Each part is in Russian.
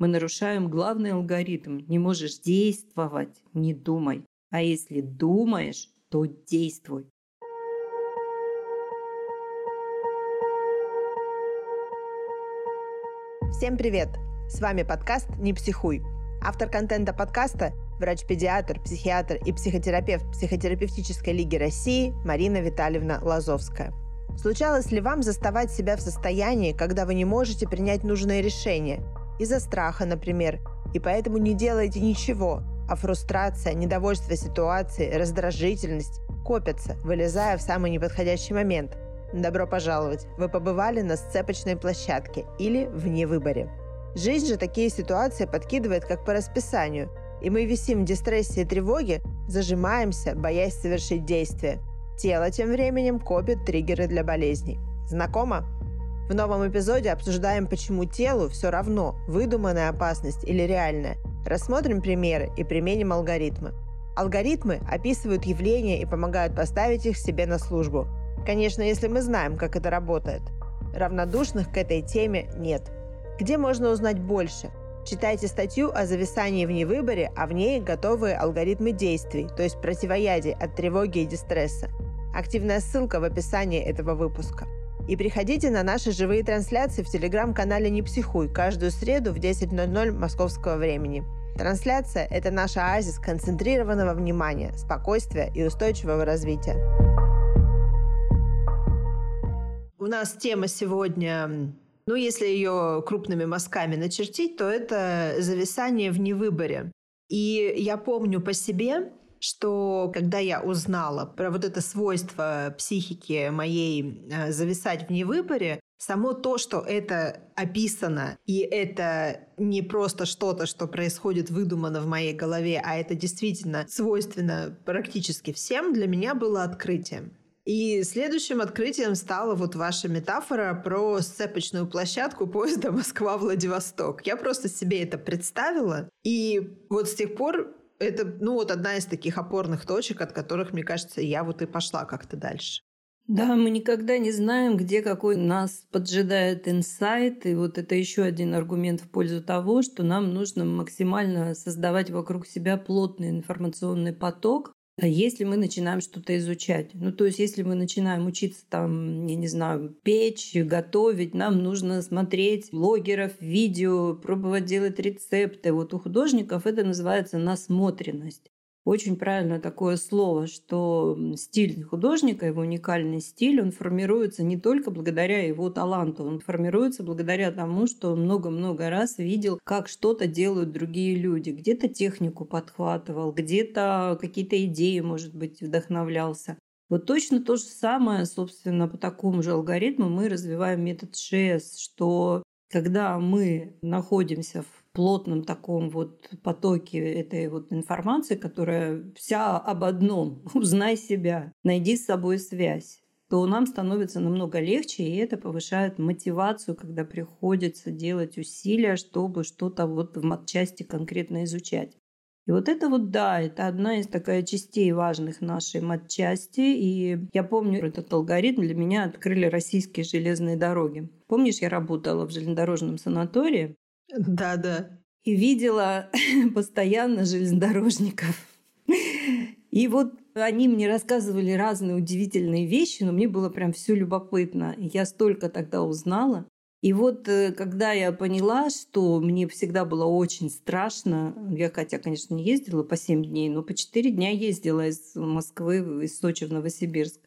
мы нарушаем главный алгоритм. Не можешь действовать, не думай. А если думаешь, то действуй. Всем привет! С вами подкаст «Не психуй». Автор контента подкаста – врач-педиатр, психиатр и психотерапевт Психотерапевтической лиги России Марина Витальевна Лазовская. Случалось ли вам заставать себя в состоянии, когда вы не можете принять нужное решение? Из-за страха, например, и поэтому не делаете ничего, а фрустрация, недовольство ситуацией, раздражительность копятся, вылезая в самый неподходящий момент. Добро пожаловать! Вы побывали на сцепочной площадке или вне выборе. Жизнь же такие ситуации подкидывает как по расписанию, и мы висим в дистрессе и тревоге, зажимаемся, боясь совершить действие – Тело тем временем копит триггеры для болезней. Знакомо? В новом эпизоде обсуждаем, почему телу все равно, выдуманная опасность или реальная. Рассмотрим примеры и применим алгоритмы. Алгоритмы описывают явления и помогают поставить их себе на службу. Конечно, если мы знаем, как это работает. Равнодушных к этой теме нет. Где можно узнать больше? Читайте статью о зависании в невыборе, а в ней готовые алгоритмы действий, то есть противоядие от тревоги и дистресса. Активная ссылка в описании этого выпуска. И приходите на наши живые трансляции в телеграм-канале «Не психуй» каждую среду в 10.00 московского времени. Трансляция – это наш оазис концентрированного внимания, спокойствия и устойчивого развития. У нас тема сегодня, ну, если ее крупными мазками начертить, то это зависание в невыборе. И я помню по себе, что когда я узнала про вот это свойство психики моей э, зависать в невыборе, само то, что это описано, и это не просто что-то, что происходит выдумано в моей голове, а это действительно свойственно практически всем, для меня было открытием. И следующим открытием стала вот ваша метафора про сцепочную площадку поезда Москва-Владивосток. Я просто себе это представила, и вот с тех пор это, ну, вот одна из таких опорных точек, от которых, мне кажется, я вот и пошла как-то дальше. Да, мы никогда не знаем, где какой нас поджидает инсайт. И вот это еще один аргумент в пользу того, что нам нужно максимально создавать вокруг себя плотный информационный поток, если мы начинаем что-то изучать. Ну, то есть, если мы начинаем учиться там, я не знаю, печь, готовить, нам нужно смотреть блогеров, видео, пробовать делать рецепты. Вот у художников это называется насмотренность очень правильно такое слово, что стиль художника, его уникальный стиль, он формируется не только благодаря его таланту, он формируется благодаря тому, что много-много раз видел, как что-то делают другие люди. Где-то технику подхватывал, где-то какие-то идеи, может быть, вдохновлялся. Вот точно то же самое, собственно, по такому же алгоритму мы развиваем метод ШС, что когда мы находимся в плотном таком вот потоке этой вот информации, которая вся об одном. Узнай себя, найди с собой связь то нам становится намного легче, и это повышает мотивацию, когда приходится делать усилия, чтобы что-то вот в матчасти конкретно изучать. И вот это вот, да, это одна из такая частей важных нашей матчасти. И я помню, этот алгоритм для меня открыли российские железные дороги. Помнишь, я работала в железнодорожном санатории, да, да. И видела постоянно железнодорожников. И вот они мне рассказывали разные удивительные вещи, но мне было прям все любопытно. Я столько тогда узнала. И вот э, когда я поняла, что мне всегда было очень страшно, я хотя, конечно, не ездила по 7 дней, но по 4 дня ездила из Москвы, из Сочи в Новосибирск.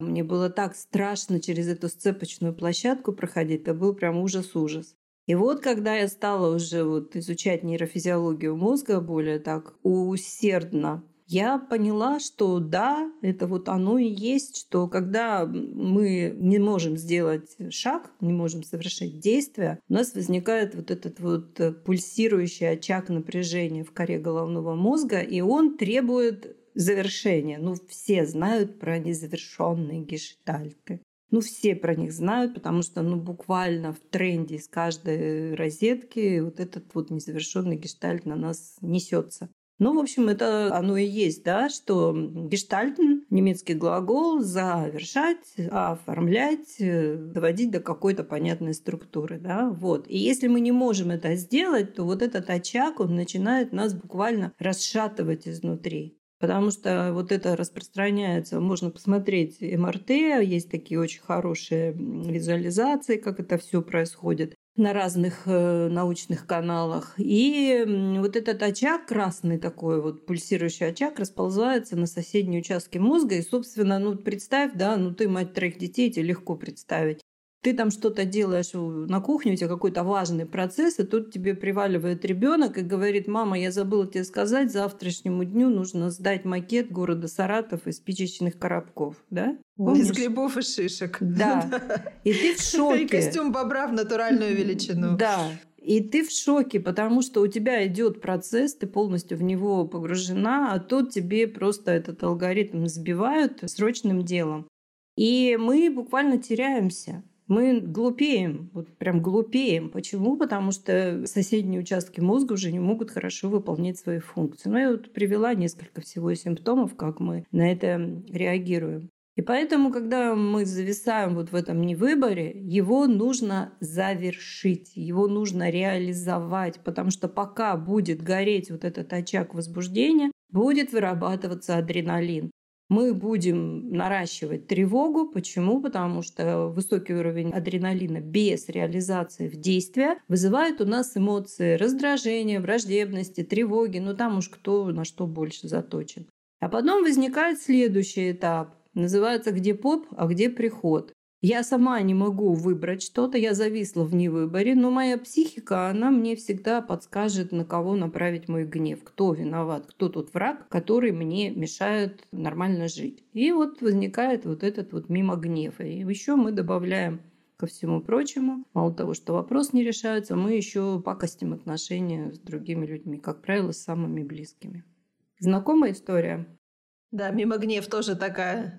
Мне было так страшно через эту сцепочную площадку проходить, это был прям ужас-ужас. И вот когда я стала уже вот изучать нейрофизиологию мозга более так усердно, я поняла, что да, это вот оно и есть, что когда мы не можем сделать шаг, не можем совершить действие, у нас возникает вот этот вот пульсирующий очаг напряжения в коре головного мозга, и он требует завершения. Ну, все знают про незавершенные гештальты. Ну, все про них знают, потому что, ну, буквально в тренде из каждой розетки вот этот вот незавершенный гештальт на нас несется. Ну, в общем, это оно и есть, да, что гештальтен, немецкий глагол, завершать, оформлять, э, доводить до какой-то понятной структуры, да, вот. И если мы не можем это сделать, то вот этот очаг, он начинает нас буквально расшатывать изнутри. Потому что вот это распространяется, можно посмотреть МРТ, есть такие очень хорошие визуализации, как это все происходит на разных э, научных каналах. И вот этот очаг красный такой вот пульсирующий очаг расползается на соседние участки мозга. И, собственно, ну представь, да, ну ты мать троих детей, тебе легко представить ты там что-то делаешь на кухне, у тебя какой-то важный процесс, и тут тебе приваливает ребенок и говорит, мама, я забыла тебе сказать, завтрашнему дню нужно сдать макет города Саратов из спичечных коробков, да? Помнишь? Из грибов и шишек. Да. И ты в шоке. И костюм бобра в натуральную величину. Да. И ты в шоке, потому что у тебя идет процесс, ты полностью в него погружена, а тут тебе просто этот алгоритм сбивают срочным делом. И мы буквально теряемся мы глупеем, вот прям глупеем. Почему? Потому что соседние участки мозга уже не могут хорошо выполнять свои функции. Ну, я вот привела несколько всего симптомов, как мы на это реагируем. И поэтому, когда мы зависаем вот в этом невыборе, его нужно завершить, его нужно реализовать, потому что пока будет гореть вот этот очаг возбуждения, будет вырабатываться адреналин мы будем наращивать тревогу. Почему? Потому что высокий уровень адреналина без реализации в действии вызывает у нас эмоции раздражения, враждебности, тревоги. Ну там уж кто на что больше заточен. А потом возникает следующий этап. Называется «Где поп, а где приход?». Я сама не могу выбрать что-то, я зависла в невыборе, но моя психика, она мне всегда подскажет, на кого направить мой гнев, кто виноват, кто тот враг, который мне мешает нормально жить. И вот возникает вот этот вот мимо гнева. И еще мы добавляем ко всему прочему, мало того, что вопрос не решается, мы еще пакостим отношения с другими людьми, как правило, с самыми близкими. Знакомая история? Да, мимо гнев тоже такая.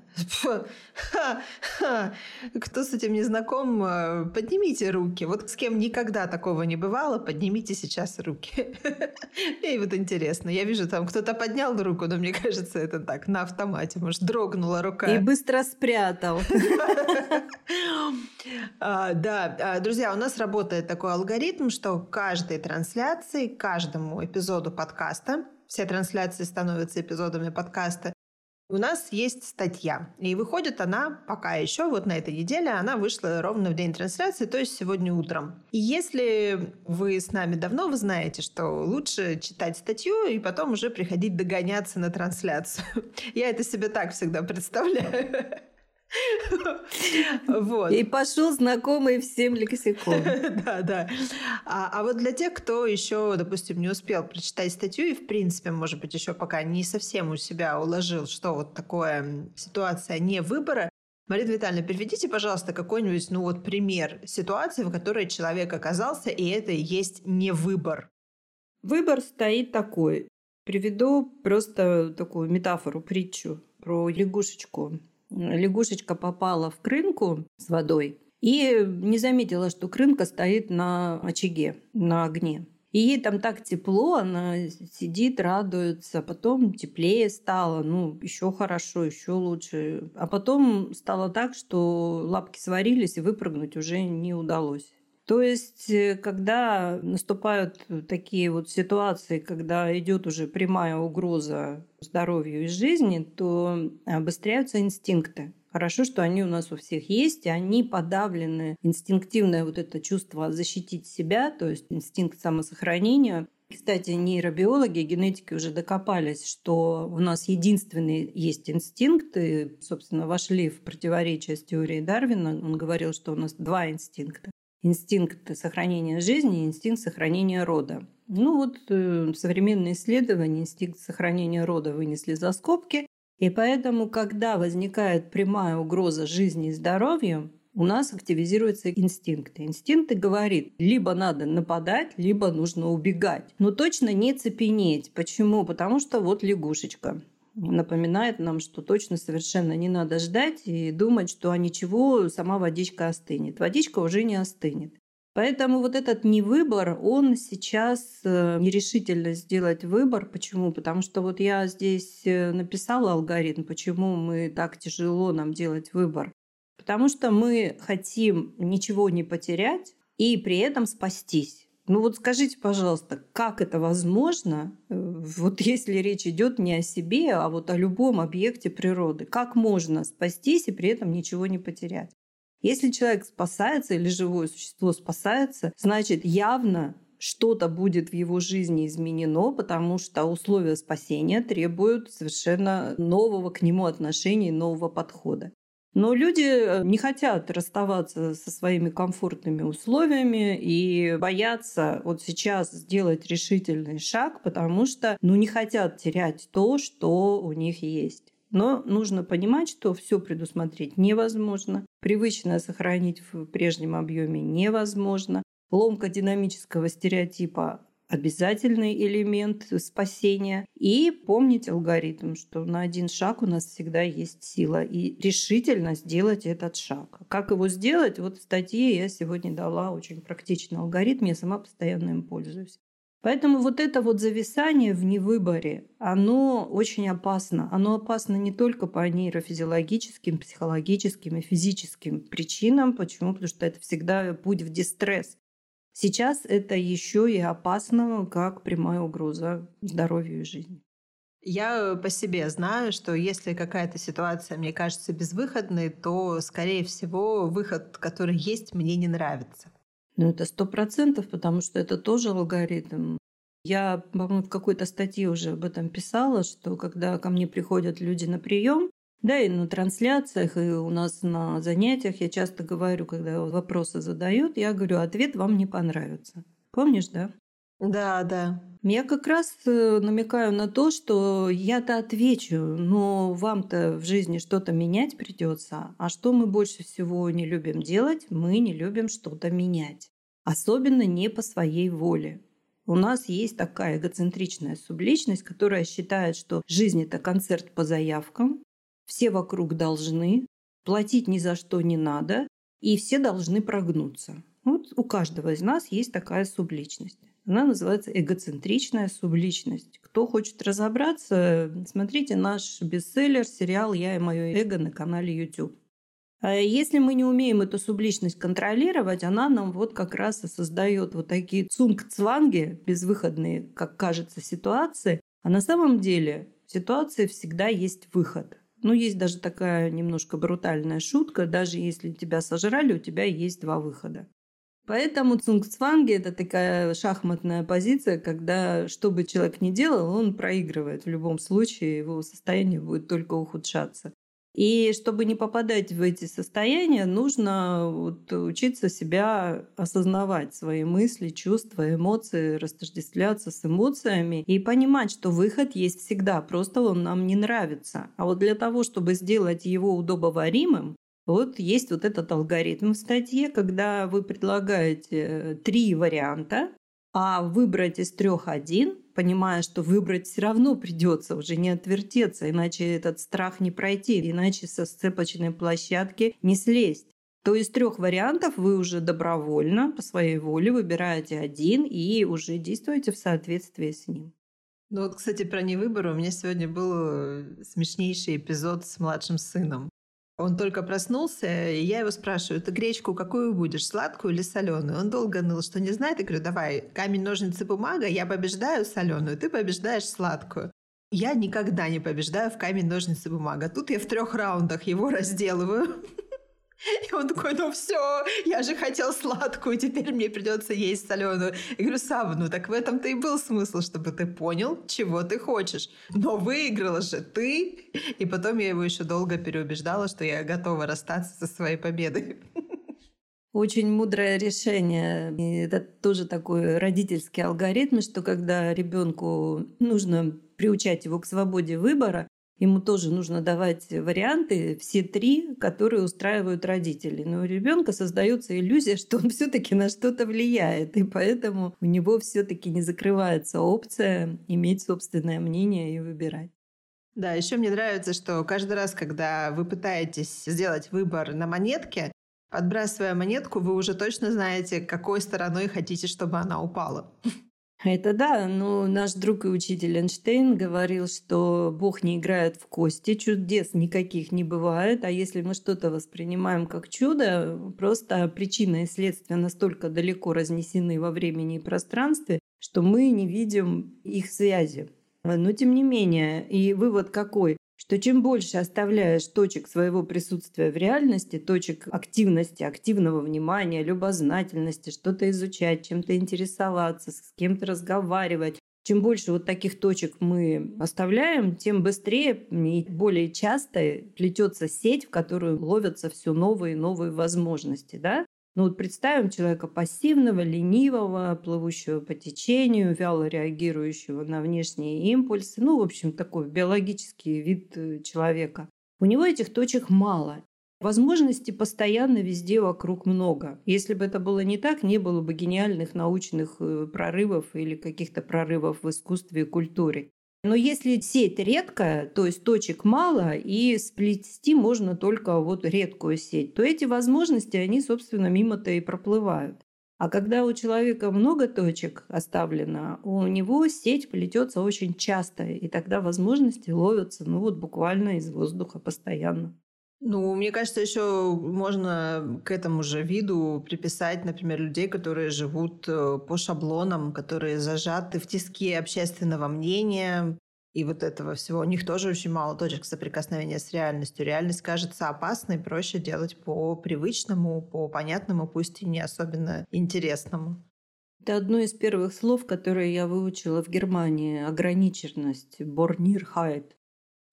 Кто с этим не знаком, э, поднимите руки. Вот с кем никогда такого не бывало, поднимите сейчас руки. И вот интересно, я вижу, там кто-то поднял руку, но мне кажется, это так, на автомате. Может, дрогнула рука. И быстро спрятал. А, да, а, друзья, у нас работает такой алгоритм, что каждой трансляции, каждому эпизоду подкаста все трансляции становятся эпизодами подкаста. У нас есть статья, и выходит она пока еще, вот на этой неделе, она вышла ровно в день трансляции, то есть сегодня утром. И если вы с нами давно, вы знаете, что лучше читать статью и потом уже приходить догоняться на трансляцию. Я это себе так всегда представляю. Вот. И пошел знакомый всем лексикон. Да, да. А, а вот для тех, кто еще, допустим, не успел прочитать статью и, в принципе, может быть, еще пока не совсем у себя уложил, что вот такое ситуация не выбора, Марина Витальевна, приведите, пожалуйста, какой-нибудь, ну вот, пример ситуации, в которой человек оказался, и это и есть не выбор. Выбор стоит такой. Приведу просто такую метафору, притчу про лягушечку лягушечка попала в крынку с водой и не заметила, что крынка стоит на очаге, на огне. И ей там так тепло, она сидит, радуется. Потом теплее стало, ну, еще хорошо, еще лучше. А потом стало так, что лапки сварились, и выпрыгнуть уже не удалось. То есть, э, когда наступают такие вот ситуации, когда идет уже прямая угроза здоровью и жизни, то обостряются инстинкты. Хорошо, что они у нас у всех есть, и они подавлены. Инстинктивное вот это чувство защитить себя, то есть инстинкт самосохранения, кстати, нейробиологи, генетики уже докопались, что у нас единственный есть инстинкт, и, собственно, вошли в противоречие с теорией Дарвина. Он говорил, что у нас два инстинкта инстинкт сохранения жизни и инстинкт сохранения рода. Ну вот э, современные исследования инстинкт сохранения рода вынесли за скобки, и поэтому, когда возникает прямая угроза жизни и здоровью, у нас активизируются инстинкты. Инстинкты говорит, либо надо нападать, либо нужно убегать. Но точно не цепенеть. Почему? Потому что вот лягушечка напоминает нам, что точно совершенно не надо ждать и думать, что а ничего, сама водичка остынет. Водичка уже не остынет. Поэтому вот этот невыбор, он сейчас э, нерешительно сделать выбор. Почему? Потому что вот я здесь э, написала алгоритм, почему мы так тяжело нам делать выбор. Потому что мы хотим ничего не потерять и при этом спастись. Ну вот скажите, пожалуйста, как это возможно, э, вот если речь идет не о себе, а вот о любом объекте природы? Как можно спастись и при этом ничего не потерять? Если человек спасается или живое существо спасается, значит явно что-то будет в его жизни изменено, потому что условия спасения требуют совершенно нового к нему отношения, нового подхода. Но люди э, не хотят расставаться со своими комфортными условиями и боятся вот сейчас сделать решительный шаг, потому что ну, не хотят терять то, что у них есть. Но нужно понимать, что все предусмотреть невозможно. Привычное сохранить в прежнем объеме невозможно. Ломка динамического стереотипа обязательный элемент спасения. И помнить алгоритм, что на один шаг у нас всегда есть сила. И решительно сделать этот шаг. Как его сделать? Вот в статье я сегодня дала очень практичный алгоритм. Я сама постоянно им пользуюсь. Поэтому вот это вот зависание в невыборе, оно очень опасно. Оно опасно не только по нейрофизиологическим, психологическим и физическим причинам. Почему? Потому что это всегда путь в дистресс. Сейчас это еще и опасно, как прямая угроза здоровью и жизни. Я по себе знаю, что если какая-то ситуация мне кажется безвыходной, то, скорее всего, выход, который есть, мне не нравится. Ну, это сто процентов, потому что это тоже алгоритм. Я, по-моему, в какой-то статье уже об этом писала, что когда ко мне приходят люди на прием, да, и на трансляциях, и у нас на занятиях я часто говорю, когда вопросы задают, я говорю, ответ вам не понравится. Помнишь, да? Да, да. Я как раз э, намекаю на то, что я-то отвечу, но вам-то в жизни что-то менять придется. А что мы больше всего не любим делать? Мы не любим что-то менять. Особенно не по своей воле. У нас есть такая эгоцентричная субличность, которая считает, что жизнь – это концерт по заявкам, все вокруг должны, платить ни за что не надо, и все должны прогнуться. Вот у каждого из нас есть такая субличность. Она называется эгоцентричная субличность. Кто хочет разобраться, смотрите наш бестселлер, сериал «Я и мое эго» на канале YouTube. А если мы не умеем эту субличность контролировать, она нам вот как раз и создает вот такие цунг-цванги, безвыходные, как кажется, ситуации. А на самом деле в ситуации всегда есть выход. Ну, есть даже такая немножко брутальная шутка, даже если тебя сожрали, у тебя есть два выхода. Поэтому цунгцванги – это такая шахматная позиция, когда что бы человек ни делал, он проигрывает. В любом случае его состояние будет только ухудшаться. И чтобы не попадать в эти состояния, нужно вот учиться себя осознавать, свои мысли, чувства, эмоции, растождествляться с эмоциями и понимать, что выход есть всегда, просто он нам не нравится. А вот для того, чтобы сделать его удобоваримым, вот есть вот этот алгоритм в статье, когда вы предлагаете три варианта, а выбрать из трех один, понимая, что выбрать все равно придется, уже не отвертеться, иначе этот страх не пройти, иначе со сцепочной площадки не слезть то из трех вариантов вы уже добровольно, по своей воле выбираете один и уже действуете в соответствии с ним. Ну вот, кстати, про невыбор. У меня сегодня был э, смешнейший эпизод с младшим сыном. Он только проснулся, и я его спрашиваю, ты гречку какую будешь, сладкую или соленую? Он долго ныл, что не знает. Я говорю, давай, камень, ножницы, бумага, я побеждаю соленую, ты побеждаешь сладкую. Я никогда не побеждаю в камень, ножницы, бумага. Тут я в трех раундах его разделываю. И он такой, ну все, я же хотел сладкую, теперь мне придется есть соленую. Я говорю, Сав, ну так в этом-то и был смысл, чтобы ты понял, чего ты хочешь. Но выиграла же ты. И потом я его еще долго переубеждала, что я готова расстаться со своей победой. Очень мудрое решение. И это тоже такой родительский алгоритм, что когда ребенку нужно приучать его к свободе выбора, Ему тоже нужно давать варианты, все три, которые устраивают родителей. Но у ребенка создается иллюзия, что он все-таки на что-то влияет, и поэтому у него все-таки не закрывается опция иметь собственное мнение и выбирать. Да, еще мне нравится, что каждый раз, когда вы пытаетесь сделать выбор на монетке, Отбрасывая монетку, вы уже точно знаете, какой стороной хотите, чтобы она упала. Это да, но наш друг и учитель Эйнштейн говорил, что Бог не играет в кости, чудес никаких не бывает, а если мы что-то воспринимаем как чудо, просто причина и следствие настолько далеко разнесены во времени и пространстве, что мы не видим их связи. Но тем не менее, и вывод какой? Что чем больше оставляешь точек своего присутствия в реальности, точек активности, активного внимания, любознательности, что-то изучать, чем-то интересоваться, с кем-то разговаривать, чем больше вот таких точек мы оставляем, тем быстрее и более часто плетется сеть, в которую ловятся все новые и новые возможности. Да? Ну вот представим человека пассивного, ленивого, плывущего по течению, вяло реагирующего на внешние импульсы. Ну, в общем, такой биологический вид э, человека. У него этих точек мало. Возможностей постоянно везде вокруг много. Если бы это было не так, не было бы гениальных научных э, прорывов или каких-то прорывов в искусстве и культуре. Но если сеть редкая, то есть точек мало, и сплести можно только вот редкую сеть, то эти возможности, они, собственно, мимо-то и проплывают. А когда у человека много точек оставлено, у него сеть плетется очень часто, и тогда возможности ловятся, ну вот буквально из воздуха постоянно. Ну, мне кажется, еще можно к этому же виду приписать, например, людей, которые живут э, по шаблонам, которые зажаты в тиски общественного мнения, и вот этого всего. У них тоже очень мало точек соприкосновения с реальностью. Реальность кажется опасной, проще делать по привычному, по понятному, пусть и не особенно интересному. Это одно из первых слов, которые я выучила в Германии. Ограниченность. Борнирхайт.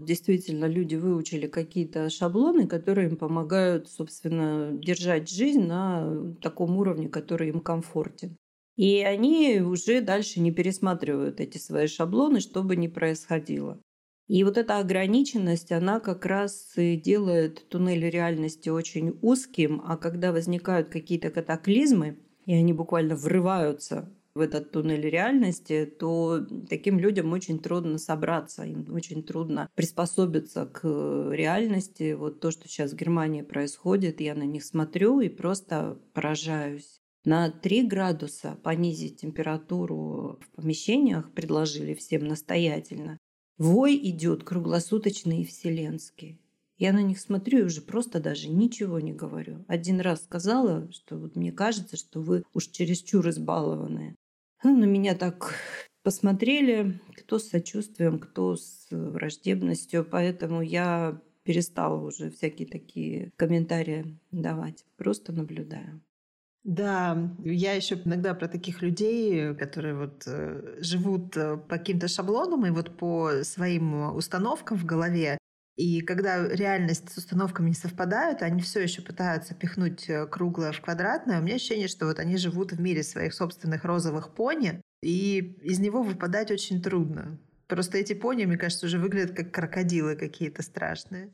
Действительно, люди выучили какие-то шаблоны, которые им помогают, собственно, держать жизнь на таком уровне, который им комфортен. И они уже дальше не пересматривают эти свои шаблоны, что бы ни происходило. И вот эта ограниченность, она как раз и делает туннель реальности очень узким, а когда возникают какие-то катаклизмы, и они буквально врываются в этот туннель реальности, то таким людям очень трудно собраться, им очень трудно приспособиться к реальности. Вот то, что сейчас в Германии происходит, я на них смотрю и просто поражаюсь. На 3 градуса понизить температуру в помещениях предложили всем настоятельно. Вой идет круглосуточный и вселенский. Я на них смотрю и уже просто даже ничего не говорю. Один раз сказала, что вот мне кажется, что вы уж чересчур избалованные. Ну, на меня так посмотрели, кто с сочувствием, кто с враждебностью, поэтому я перестала уже всякие такие комментарии давать. Просто наблюдаю. Да, я еще иногда про таких людей, которые вот э, живут э, по каким-то шаблонам и вот по своим установкам в голове, и когда реальность с установками не совпадают, они все еще пытаются пихнуть э, круглое в квадратное. У меня ощущение, что вот они живут в мире своих собственных розовых пони, и из него выпадать очень трудно. Просто эти пони, мне кажется, уже выглядят как крокодилы какие-то страшные.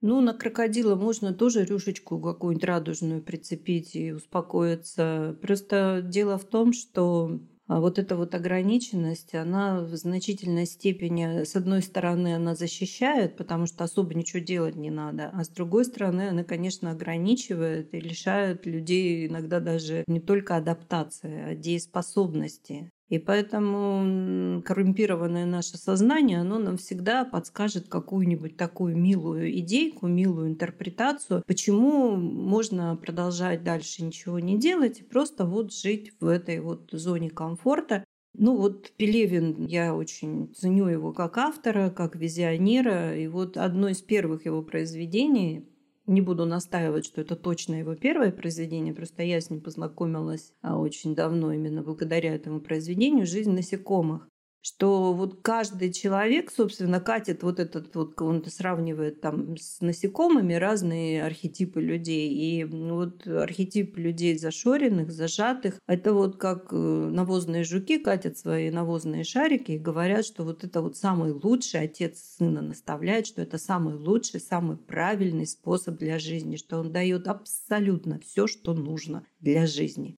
Ну, на крокодила можно тоже рюшечку какую-нибудь радужную прицепить и успокоиться. Просто дело в том, что вот эта вот ограниченность, она в значительной степени, с одной стороны, она защищает, потому что особо ничего делать не надо, а с другой стороны, она, конечно, ограничивает и лишает людей иногда даже не только адаптации, а дееспособности. И поэтому коррумпированное наше сознание, оно нам всегда подскажет какую-нибудь такую милую идейку, милую интерпретацию, почему можно продолжать дальше ничего не делать и просто вот жить в этой вот зоне комфорта. Ну вот Пелевин, я очень ценю его как автора, как визионера. И вот одно из первых его произведений не буду настаивать, что это точно его первое произведение, просто я с ним познакомилась а, очень давно именно благодаря этому произведению «Жизнь насекомых» что вот каждый человек, собственно, катит вот этот вот, он сравнивает там с насекомыми разные архетипы людей. И вот архетип людей зашоренных, зажатых, это вот как э, навозные жуки катят свои навозные шарики и говорят, что вот это вот самый лучший, отец сына наставляет, что это самый лучший, самый правильный способ для жизни, что он дает абсолютно все, что нужно для жизни.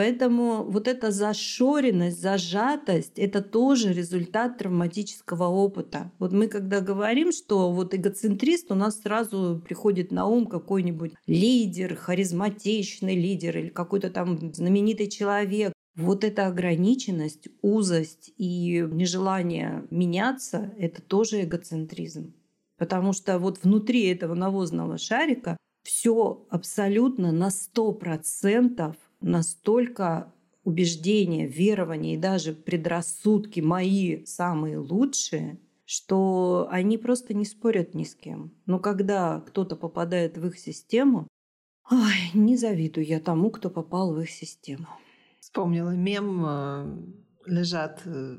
Поэтому вот эта зашоренность, зажатость – это тоже результат травматического опыта. Вот мы когда говорим, что вот эгоцентрист, у нас сразу приходит на ум какой-нибудь лидер, харизматичный лидер или какой-то там знаменитый человек. Вот эта ограниченность, узость и нежелание меняться – это тоже эгоцентризм. Потому что вот внутри этого навозного шарика все абсолютно на сто процентов настолько убеждения, верования и даже предрассудки мои самые лучшие, что они просто не спорят ни с кем. Но когда кто-то попадает в их систему, ой, не завидую я тому, кто попал в их систему. Вспомнила мем, э, лежат э,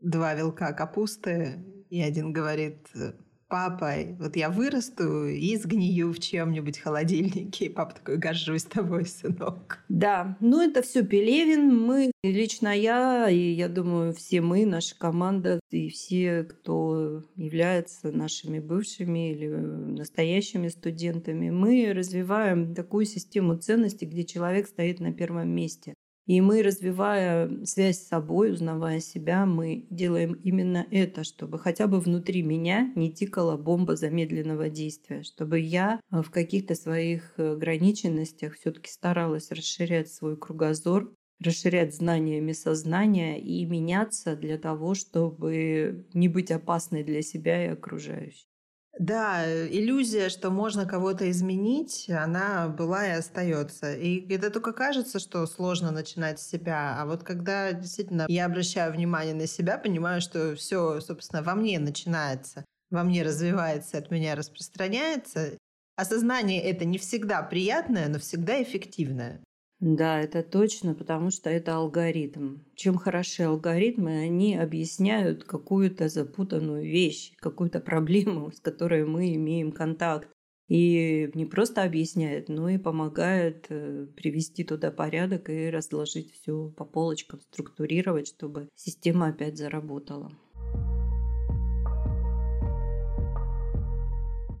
два вилка капусты, и один говорит, э, папа, вот я вырасту и сгнию в чем-нибудь холодильнике. И папа такой, горжусь тобой, сынок. Да, ну это все Пелевин. Мы, лично я, и я думаю, все мы, наша команда, и все, кто является нашими бывшими или настоящими студентами, мы развиваем такую систему ценностей, где человек стоит на первом месте. И мы, развивая связь с собой, узнавая себя, мы делаем именно это, чтобы хотя бы внутри меня не тикала бомба замедленного действия, чтобы я э, в каких-то своих э, ограниченностях все-таки старалась расширять свой кругозор, расширять знаниями сознания и меняться для того, чтобы не быть опасной для себя и окружающих. Да, иллюзия, что можно кого-то изменить, она была и остается. И это только кажется, что сложно начинать с себя. А вот когда действительно я обращаю внимание на себя, понимаю, что все, собственно, во мне начинается, во мне развивается, от меня распространяется. Осознание это не всегда приятное, но всегда эффективное. Да, это точно, потому что это алгоритм. Чем хороши алгоритмы, они объясняют какую-то запутанную вещь, какую-то проблему, с которой мы имеем контакт. И не просто объясняет, но и помогает э, привести туда порядок и разложить все по полочкам, структурировать, чтобы система опять заработала.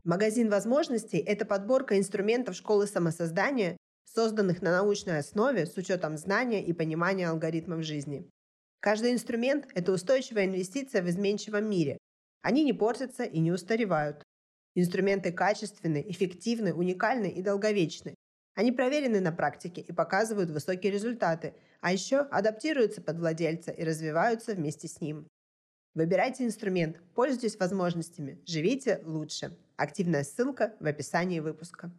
Магазин возможностей – это подборка инструментов школы самосоздания, созданных на научной основе с учетом знания и понимания алгоритмов жизни. Каждый инструмент – это устойчивая инвестиция в изменчивом мире. Они не портятся и не устаревают. Инструменты качественны, эффективны, уникальны и долговечны. Они проверены на практике и показывают высокие результаты, а еще адаптируются под владельца и развиваются вместе с ним. Выбирайте инструмент, пользуйтесь возможностями, живите лучше. Активная ссылка в описании выпуска.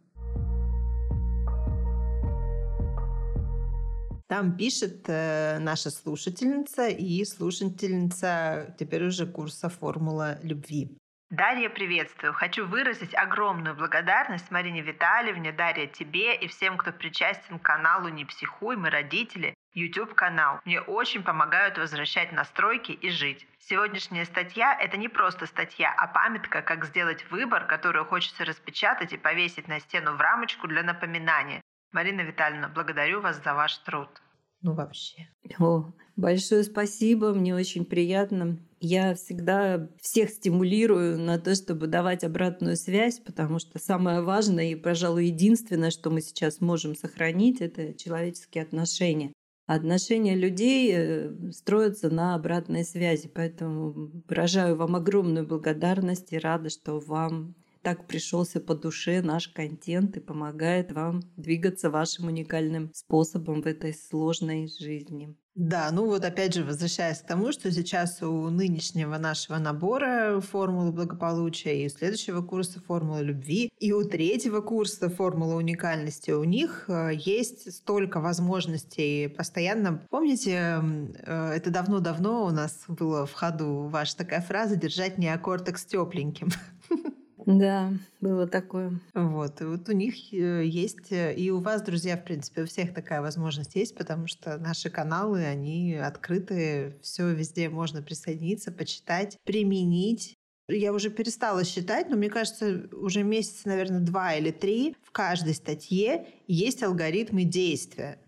Там пишет э, наша слушательница и слушательница теперь уже курса «Формула любви». Дарья, приветствую. Хочу выразить огромную благодарность Марине Витальевне, Дарья, тебе и всем, кто причастен к каналу «Не психуй», мы родители, YouTube-канал. Мне очень помогают возвращать настройки и жить. Сегодняшняя статья – это не просто статья, а памятка, как сделать выбор, которую хочется распечатать и повесить на стену в рамочку для напоминания. Марина Витальевна, благодарю вас за ваш труд. Ну, вообще. О, большое спасибо, мне очень приятно. Я всегда всех стимулирую на то, чтобы давать обратную связь, потому что самое важное и, пожалуй, единственное, что мы сейчас можем сохранить, это человеческие отношения. Отношения людей э, строятся на обратной связи, поэтому выражаю вам огромную благодарность и рада, что вам так пришелся по душе наш контент и помогает вам двигаться вашим уникальным способом в этой сложной жизни. Да, ну вот опять же, возвращаясь к тому, что сейчас у нынешнего нашего набора формулы благополучия и у следующего курса формулы любви, и у третьего курса формулы уникальности, у них э, есть столько возможностей постоянно. Помните, э, это давно-давно у нас было в ходу ваша такая фраза «держать неокортекс тепленьким». Да, было такое. Вот, и вот у них э, есть, э, и у вас, друзья, в принципе, у всех такая возможность есть, потому что наши каналы, они открыты, все везде можно присоединиться, почитать, применить. Я уже перестала считать, но мне кажется, уже месяц, наверное, два или три в каждой статье есть алгоритмы действия.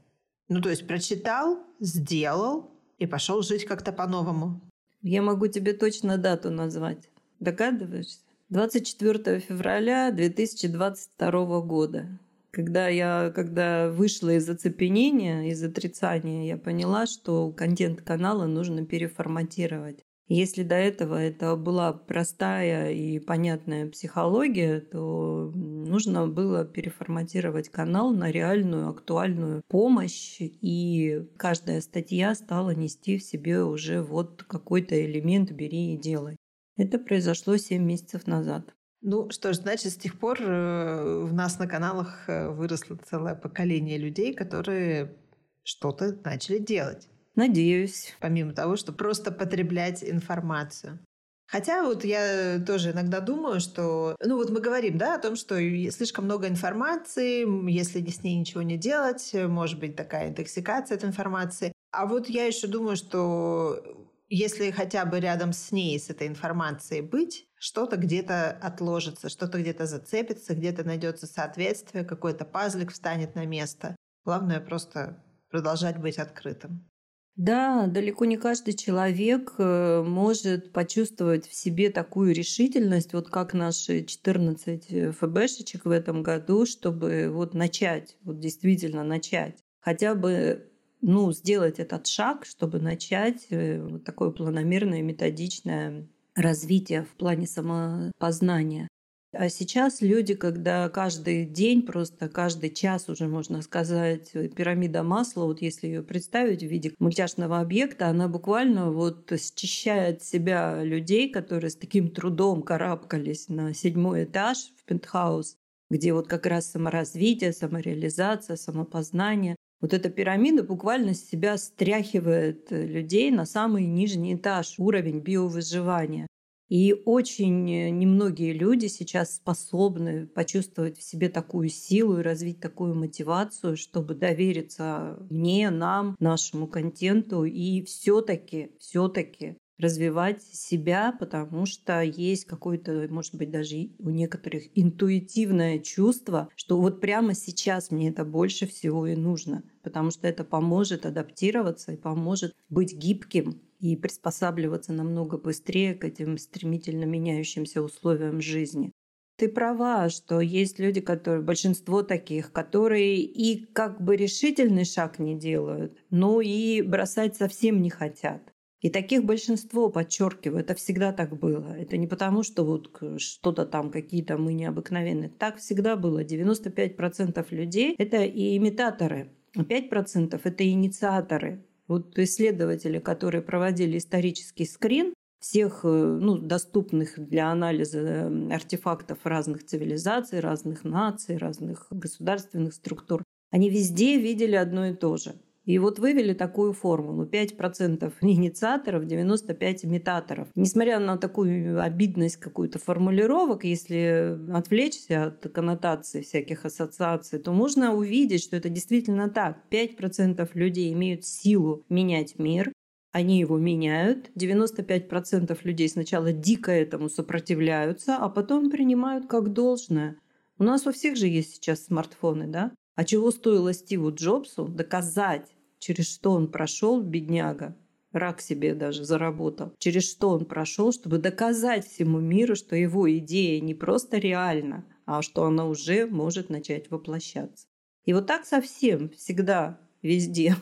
Ну, то есть прочитал, сделал и пошел жить как-то по-новому. Я могу тебе точно дату назвать. Догадываешься? 24 февраля 2022 года. Когда я когда вышла из оцепенения, из отрицания, я поняла, что контент канала нужно переформатировать. Если до этого это была простая и понятная психология, то нужно было переформатировать канал на реальную, актуальную помощь, и каждая статья стала нести в себе уже вот какой-то элемент «бери и делай». Это произошло 7 месяцев назад. Ну что ж, значит, с тех пор э, в нас на каналах э, выросло целое поколение людей, которые что-то начали делать. Надеюсь. Помимо того, что просто потреблять информацию. Хотя вот я тоже иногда думаю, что... Ну вот мы говорим, да, о том, что слишком много информации, если с ней ничего не делать, может быть такая интоксикация от информации. А вот я еще думаю, что если хотя бы рядом с ней, с этой информацией быть, что-то где-то отложится, что-то где-то зацепится, где-то найдется соответствие, какой-то пазлик встанет на место. Главное просто продолжать быть открытым. Да, далеко не каждый человек э, может почувствовать в себе такую решительность, вот как наши 14 э, ФБшечек в этом году, чтобы вот начать, вот действительно начать. Хотя бы ну, сделать этот шаг, чтобы начать э, вот такое планомерное, методичное развитие в плане самопознания. А сейчас люди, когда каждый день, просто каждый час уже, можно сказать, пирамида масла, вот если ее представить в виде мультяшного объекта, она буквально вот счищает себя людей, которые с таким трудом карабкались на седьмой этаж в пентхаус, где вот как раз саморазвитие, самореализация, самопознание. Вот эта пирамида буквально с себя стряхивает людей на самый нижний этаж, уровень биовыживания. И очень немногие люди сейчас способны почувствовать в себе такую силу и развить такую мотивацию, чтобы довериться мне, нам, нашему контенту и все-таки, все-таки развивать себя, потому что есть какое-то, может быть, даже у некоторых интуитивное чувство, что вот прямо сейчас мне это больше всего и нужно, потому что это поможет адаптироваться и поможет быть гибким и приспосабливаться намного быстрее к этим стремительно меняющимся условиям жизни. Ты права, что есть люди, которые, большинство таких, которые и как бы решительный шаг не делают, но и бросать совсем не хотят. И таких большинство, подчеркиваю, это всегда так было. Это не потому, что вот что-то там, какие-то мы необыкновенные. Так всегда было. 95% людей — это и имитаторы, 5% — это инициаторы. Вот исследователи, которые проводили исторический скрин всех э, ну, доступных для анализа артефактов разных цивилизаций, разных наций, разных государственных структур, они везде видели одно и то же. И вот вывели такую формулу. 5% инициаторов, 95 имитаторов. Несмотря на такую обидность какую-то формулировок, если отвлечься от коннотаций всяких ассоциаций, то можно увидеть, что это действительно так. 5% людей имеют силу менять мир, они его меняют. 95% людей сначала дико этому сопротивляются, а потом принимают как должное. У нас у всех же есть сейчас смартфоны, да? А чего стоило Стиву Джобсу доказать, через что он прошел, бедняга, рак себе даже заработал, через что он прошел, чтобы доказать всему миру, что его идея не просто реальна, а что она уже может начать воплощаться. И вот так совсем, всегда, везде.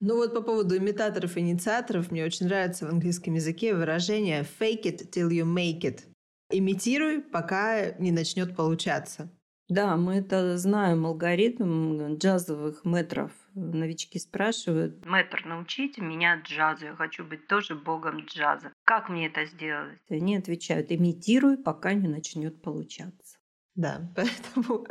Ну вот по поводу имитаторов и инициаторов, мне очень нравится в английском языке выражение «fake it till you make it». Имитируй, пока не начнет получаться. Да, мы это знаем, алгоритм джазовых метров. Новички спрашивают, мэтр, научите меня джазу, я хочу быть тоже богом джаза. Как мне это сделать? Они отвечают, имитируй, пока не начнет получаться. Да, поэтому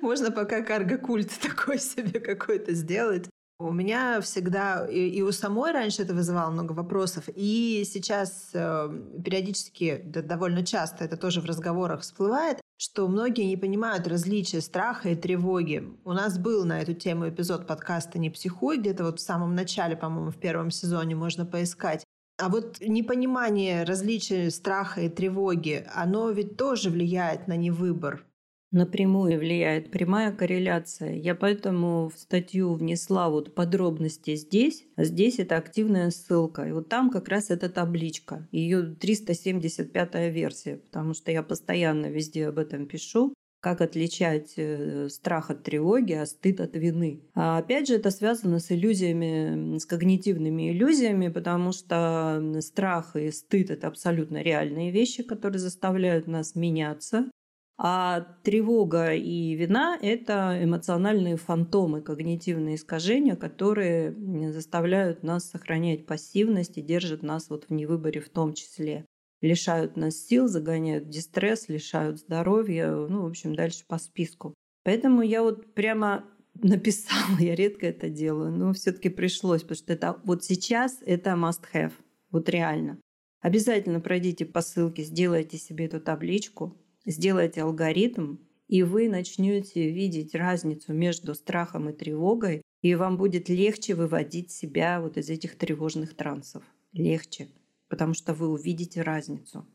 можно пока карго-культ такой себе какой-то сделать. У меня всегда, и, и у самой раньше это вызывало много вопросов, и сейчас э, периодически, да, довольно часто это тоже в разговорах всплывает, что многие не понимают различия страха и тревоги. У нас был на эту тему эпизод подкаста «Не психуй», где-то вот в самом начале, по-моему, в первом сезоне можно поискать. А вот непонимание различия страха и тревоги, оно ведь тоже влияет на невыбор напрямую влияет прямая корреляция. Я поэтому в статью внесла вот подробности здесь, здесь это активная ссылка. И вот там как раз эта табличка, ее 375 версия, потому что я постоянно везде об этом пишу. как отличать э, страх от тревоги, а стыд от вины. А опять же, это связано с иллюзиями, с когнитивными иллюзиями, потому что страх и стыд – это абсолютно реальные вещи, которые заставляют нас меняться. А тревога и вина – это эмоциональные фантомы, когнитивные искажения, которые заставляют нас сохранять пассивность и держат нас вот в невыборе в том числе лишают нас сил, загоняют в дистресс, лишают здоровья, ну, в общем, дальше по списку. Поэтому я вот прямо написала, я редко это делаю, но все-таки пришлось, потому что это вот сейчас это must have, вот реально. Обязательно пройдите по ссылке, сделайте себе эту табличку, сделайте алгоритм, и вы начнете видеть разницу между страхом и тревогой, и вам будет легче выводить себя вот из этих тревожных трансов. Легче потому что вы увидите разницу.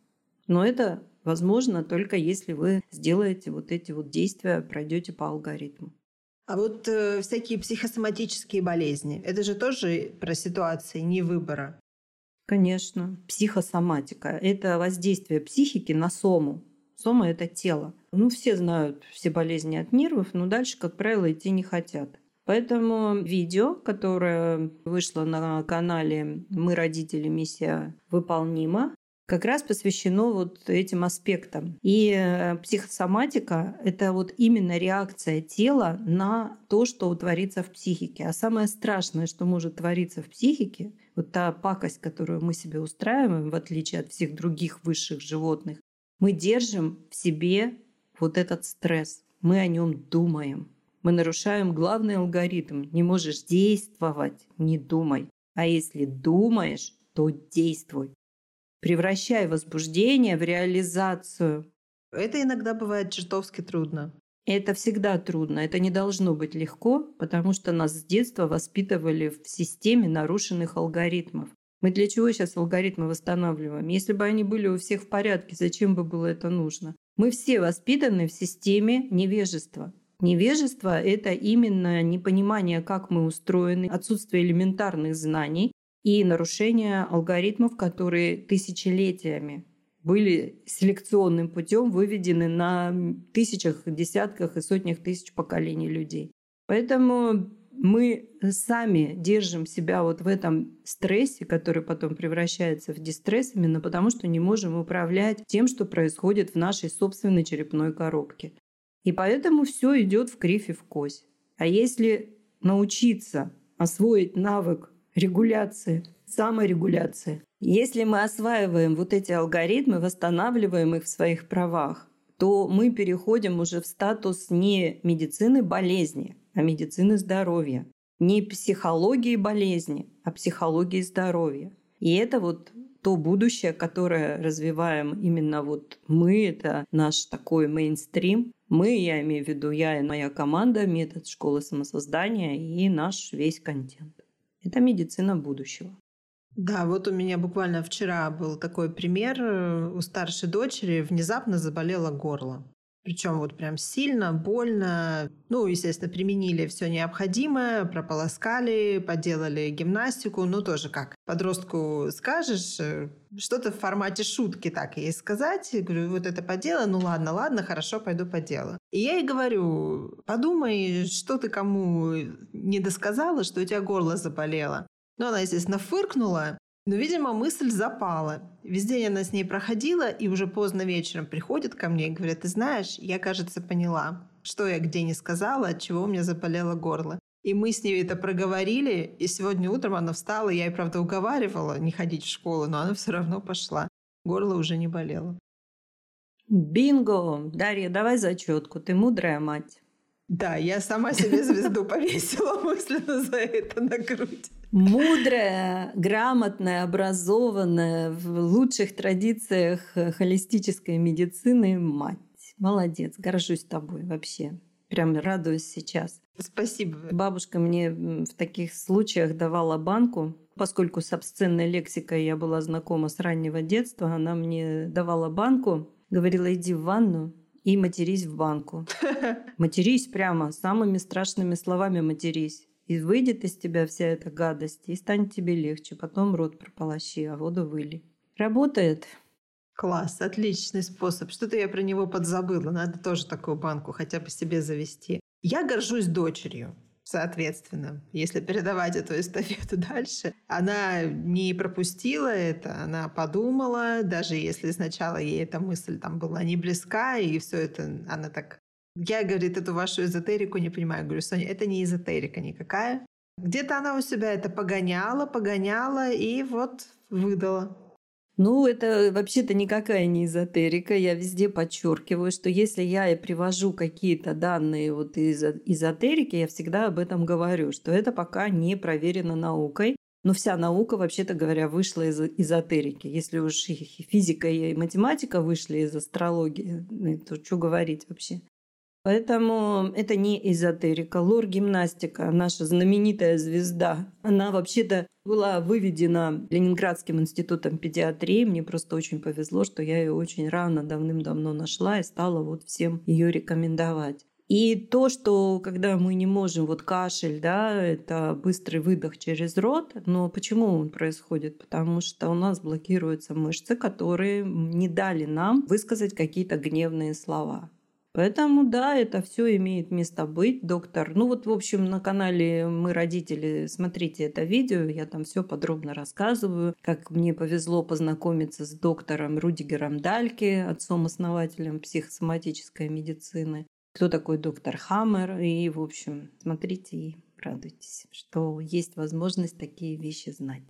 Но это возможно только если вы сделаете вот эти вот действия, пройдете по алгоритму. А вот э, всякие психосоматические болезни, это же тоже про ситуации не выбора. Конечно. Психосоматика – это воздействие психики на сому. Сома – это тело. Ну, все знают все болезни от нервов, но дальше, как правило, идти не хотят. Поэтому видео, которое вышло на канале «Мы родители. Миссия выполнима», как раз посвящено вот этим аспектам. И э, психосоматика – это вот именно реакция тела на то, что творится в психике. А самое страшное, что может твориться в психике, вот та пакость, которую мы себе устраиваем, в отличие от всех других высших животных, мы держим в себе вот этот стресс. Мы о нем думаем мы нарушаем главный алгоритм. Не можешь действовать, не думай. А если думаешь, то действуй. Превращай возбуждение в реализацию. Это иногда бывает чертовски трудно. Это всегда трудно, это не должно быть легко, потому что нас с детства воспитывали в системе нарушенных алгоритмов. Мы для чего сейчас алгоритмы восстанавливаем? Если бы они были у всех в порядке, зачем бы было это нужно? Мы все воспитаны в системе невежества. Невежество – это именно непонимание, как мы устроены, отсутствие элементарных знаний и нарушение алгоритмов, которые тысячелетиями были селекционным путем выведены на тысячах, десятках и сотнях тысяч поколений людей. Поэтому мы сами держим себя вот в этом стрессе, который потом превращается в дистресс, именно потому что не можем управлять тем, что происходит в нашей собственной черепной коробке. И поэтому все идет в кривь и в кось. А если научиться освоить навык регуляции, саморегуляции, если мы осваиваем вот эти алгоритмы, восстанавливаем их в своих правах, то мы переходим уже в статус не медицины болезни, а медицины здоровья. Не психологии болезни, а психологии здоровья. И это вот то будущее, которое развиваем именно вот мы, это наш такой мейнстрим, мы, я имею в виду я и моя команда, метод школы самосоздания и наш весь контент. Это медицина будущего. Да, вот у меня буквально вчера был такой пример. У старшей дочери внезапно заболело горло. Причем вот прям сильно, больно. Ну, естественно, применили все необходимое, прополоскали, поделали гимнастику. Ну, тоже как подростку скажешь, э, что-то в формате шутки так ей сказать. Говорю, вот это по ну ладно, ладно, хорошо, пойду по делу. И я ей говорю, подумай, что ты кому не досказала, что у тебя горло заболело. Ну, она, естественно, фыркнула, но, видимо, мысль запала. Весь день она с ней проходила, и уже поздно вечером приходит ко мне и говорит, ты знаешь, я, кажется, поняла, что я где не сказала, от чего у меня заболело горло. И мы с ней это проговорили, и сегодня утром она встала, я ей, правда, уговаривала не ходить в школу, но она все равно пошла. Горло уже не болело. Бинго! Дарья, давай зачетку, ты мудрая мать. Да, я сама себе звезду повесила мысленно за это на грудь. Мудрая, грамотная, образованная, в лучших традициях холистической медицины мать. Молодец, горжусь тобой вообще. Прям радуюсь сейчас. Спасибо. Бабушка мне в таких случаях давала банку. Поскольку с обсценной лексикой я была знакома с раннего детства, она мне давала банку, говорила, иди в ванну, и матерись в банку. Матерись прямо, самыми страшными словами матерись. И выйдет из тебя вся эта гадость, и станет тебе легче. Потом рот прополощи, а воду выли. Работает. Класс, отличный способ. Что-то я про него подзабыла. Надо тоже такую банку хотя бы себе завести. Я горжусь дочерью. Соответственно, если передавать эту эстафету дальше, она не пропустила это, она подумала, даже если сначала ей эта мысль там была не близка, и все это она так... Я, говорит, эту вашу эзотерику не понимаю. Говорю, Соня, это не эзотерика никакая. Где-то она у себя это погоняла, погоняла и вот выдала. Ну, это вообще-то никакая не эзотерика. Я везде подчеркиваю, что если я и привожу какие-то данные вот из эзотерики, я всегда об этом говорю, что это пока не проверено наукой. Но вся наука, вообще-то говоря, вышла из эзотерики. Если уж и физика и математика вышли из астрологии, ну, то что говорить вообще? Поэтому это не эзотерика. Лор-гимнастика, наша знаменитая звезда, она вообще-то была выведена Ленинградским институтом педиатрии. Мне просто очень повезло, что я ее очень рано, давным-давно нашла и стала вот всем ее рекомендовать. И то, что когда мы не можем, вот кашель, да, это быстрый выдох через рот, но почему он происходит? Потому что у нас блокируются мышцы, которые не дали нам высказать какие-то гневные слова. Поэтому, да, это все имеет место быть, доктор. Ну вот, в общем, на канале «Мы родители» смотрите это видео, я там все подробно рассказываю, как мне повезло познакомиться с доктором Рудигером Дальки, отцом-основателем психосоматической медицины, кто такой доктор Хаммер, и, в общем, смотрите и радуйтесь, что есть возможность такие вещи знать.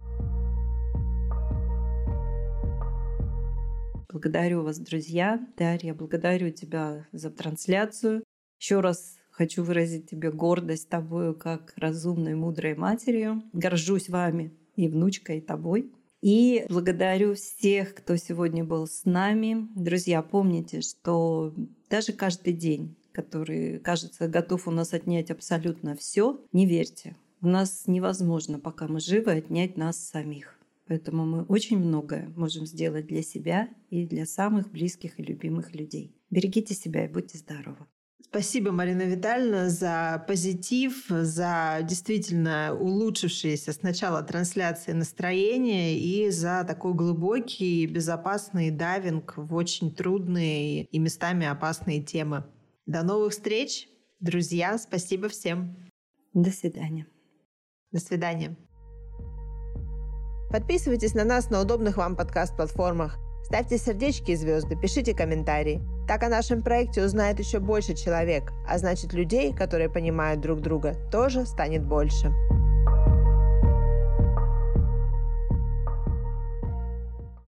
Благодарю вас, друзья. Дарья, благодарю тебя за трансляцию. Еще раз хочу выразить тебе гордость тобою, как разумной, мудрой матерью. Горжусь вами и внучкой, и тобой. И благодарю всех, кто сегодня был с нами. Друзья, помните, что даже каждый день, который, кажется, готов у нас отнять абсолютно все, не верьте. У нас невозможно, пока мы живы, отнять нас самих. Поэтому мы очень многое можем сделать для себя и для самых близких и любимых людей. Берегите себя и будьте здоровы. Спасибо, Марина Витальевна, за позитив, за действительно улучшившееся с начала трансляции настроение и за такой глубокий, безопасный дайвинг в очень трудные и местами опасные темы. До новых встреч, друзья. Спасибо всем. До свидания. До свидания. Подписывайтесь на нас на удобных вам подкаст-платформах. Ставьте сердечки и звезды, пишите комментарии. Так о нашем проекте узнает еще больше человек, а значит людей, которые понимают друг друга, тоже станет больше.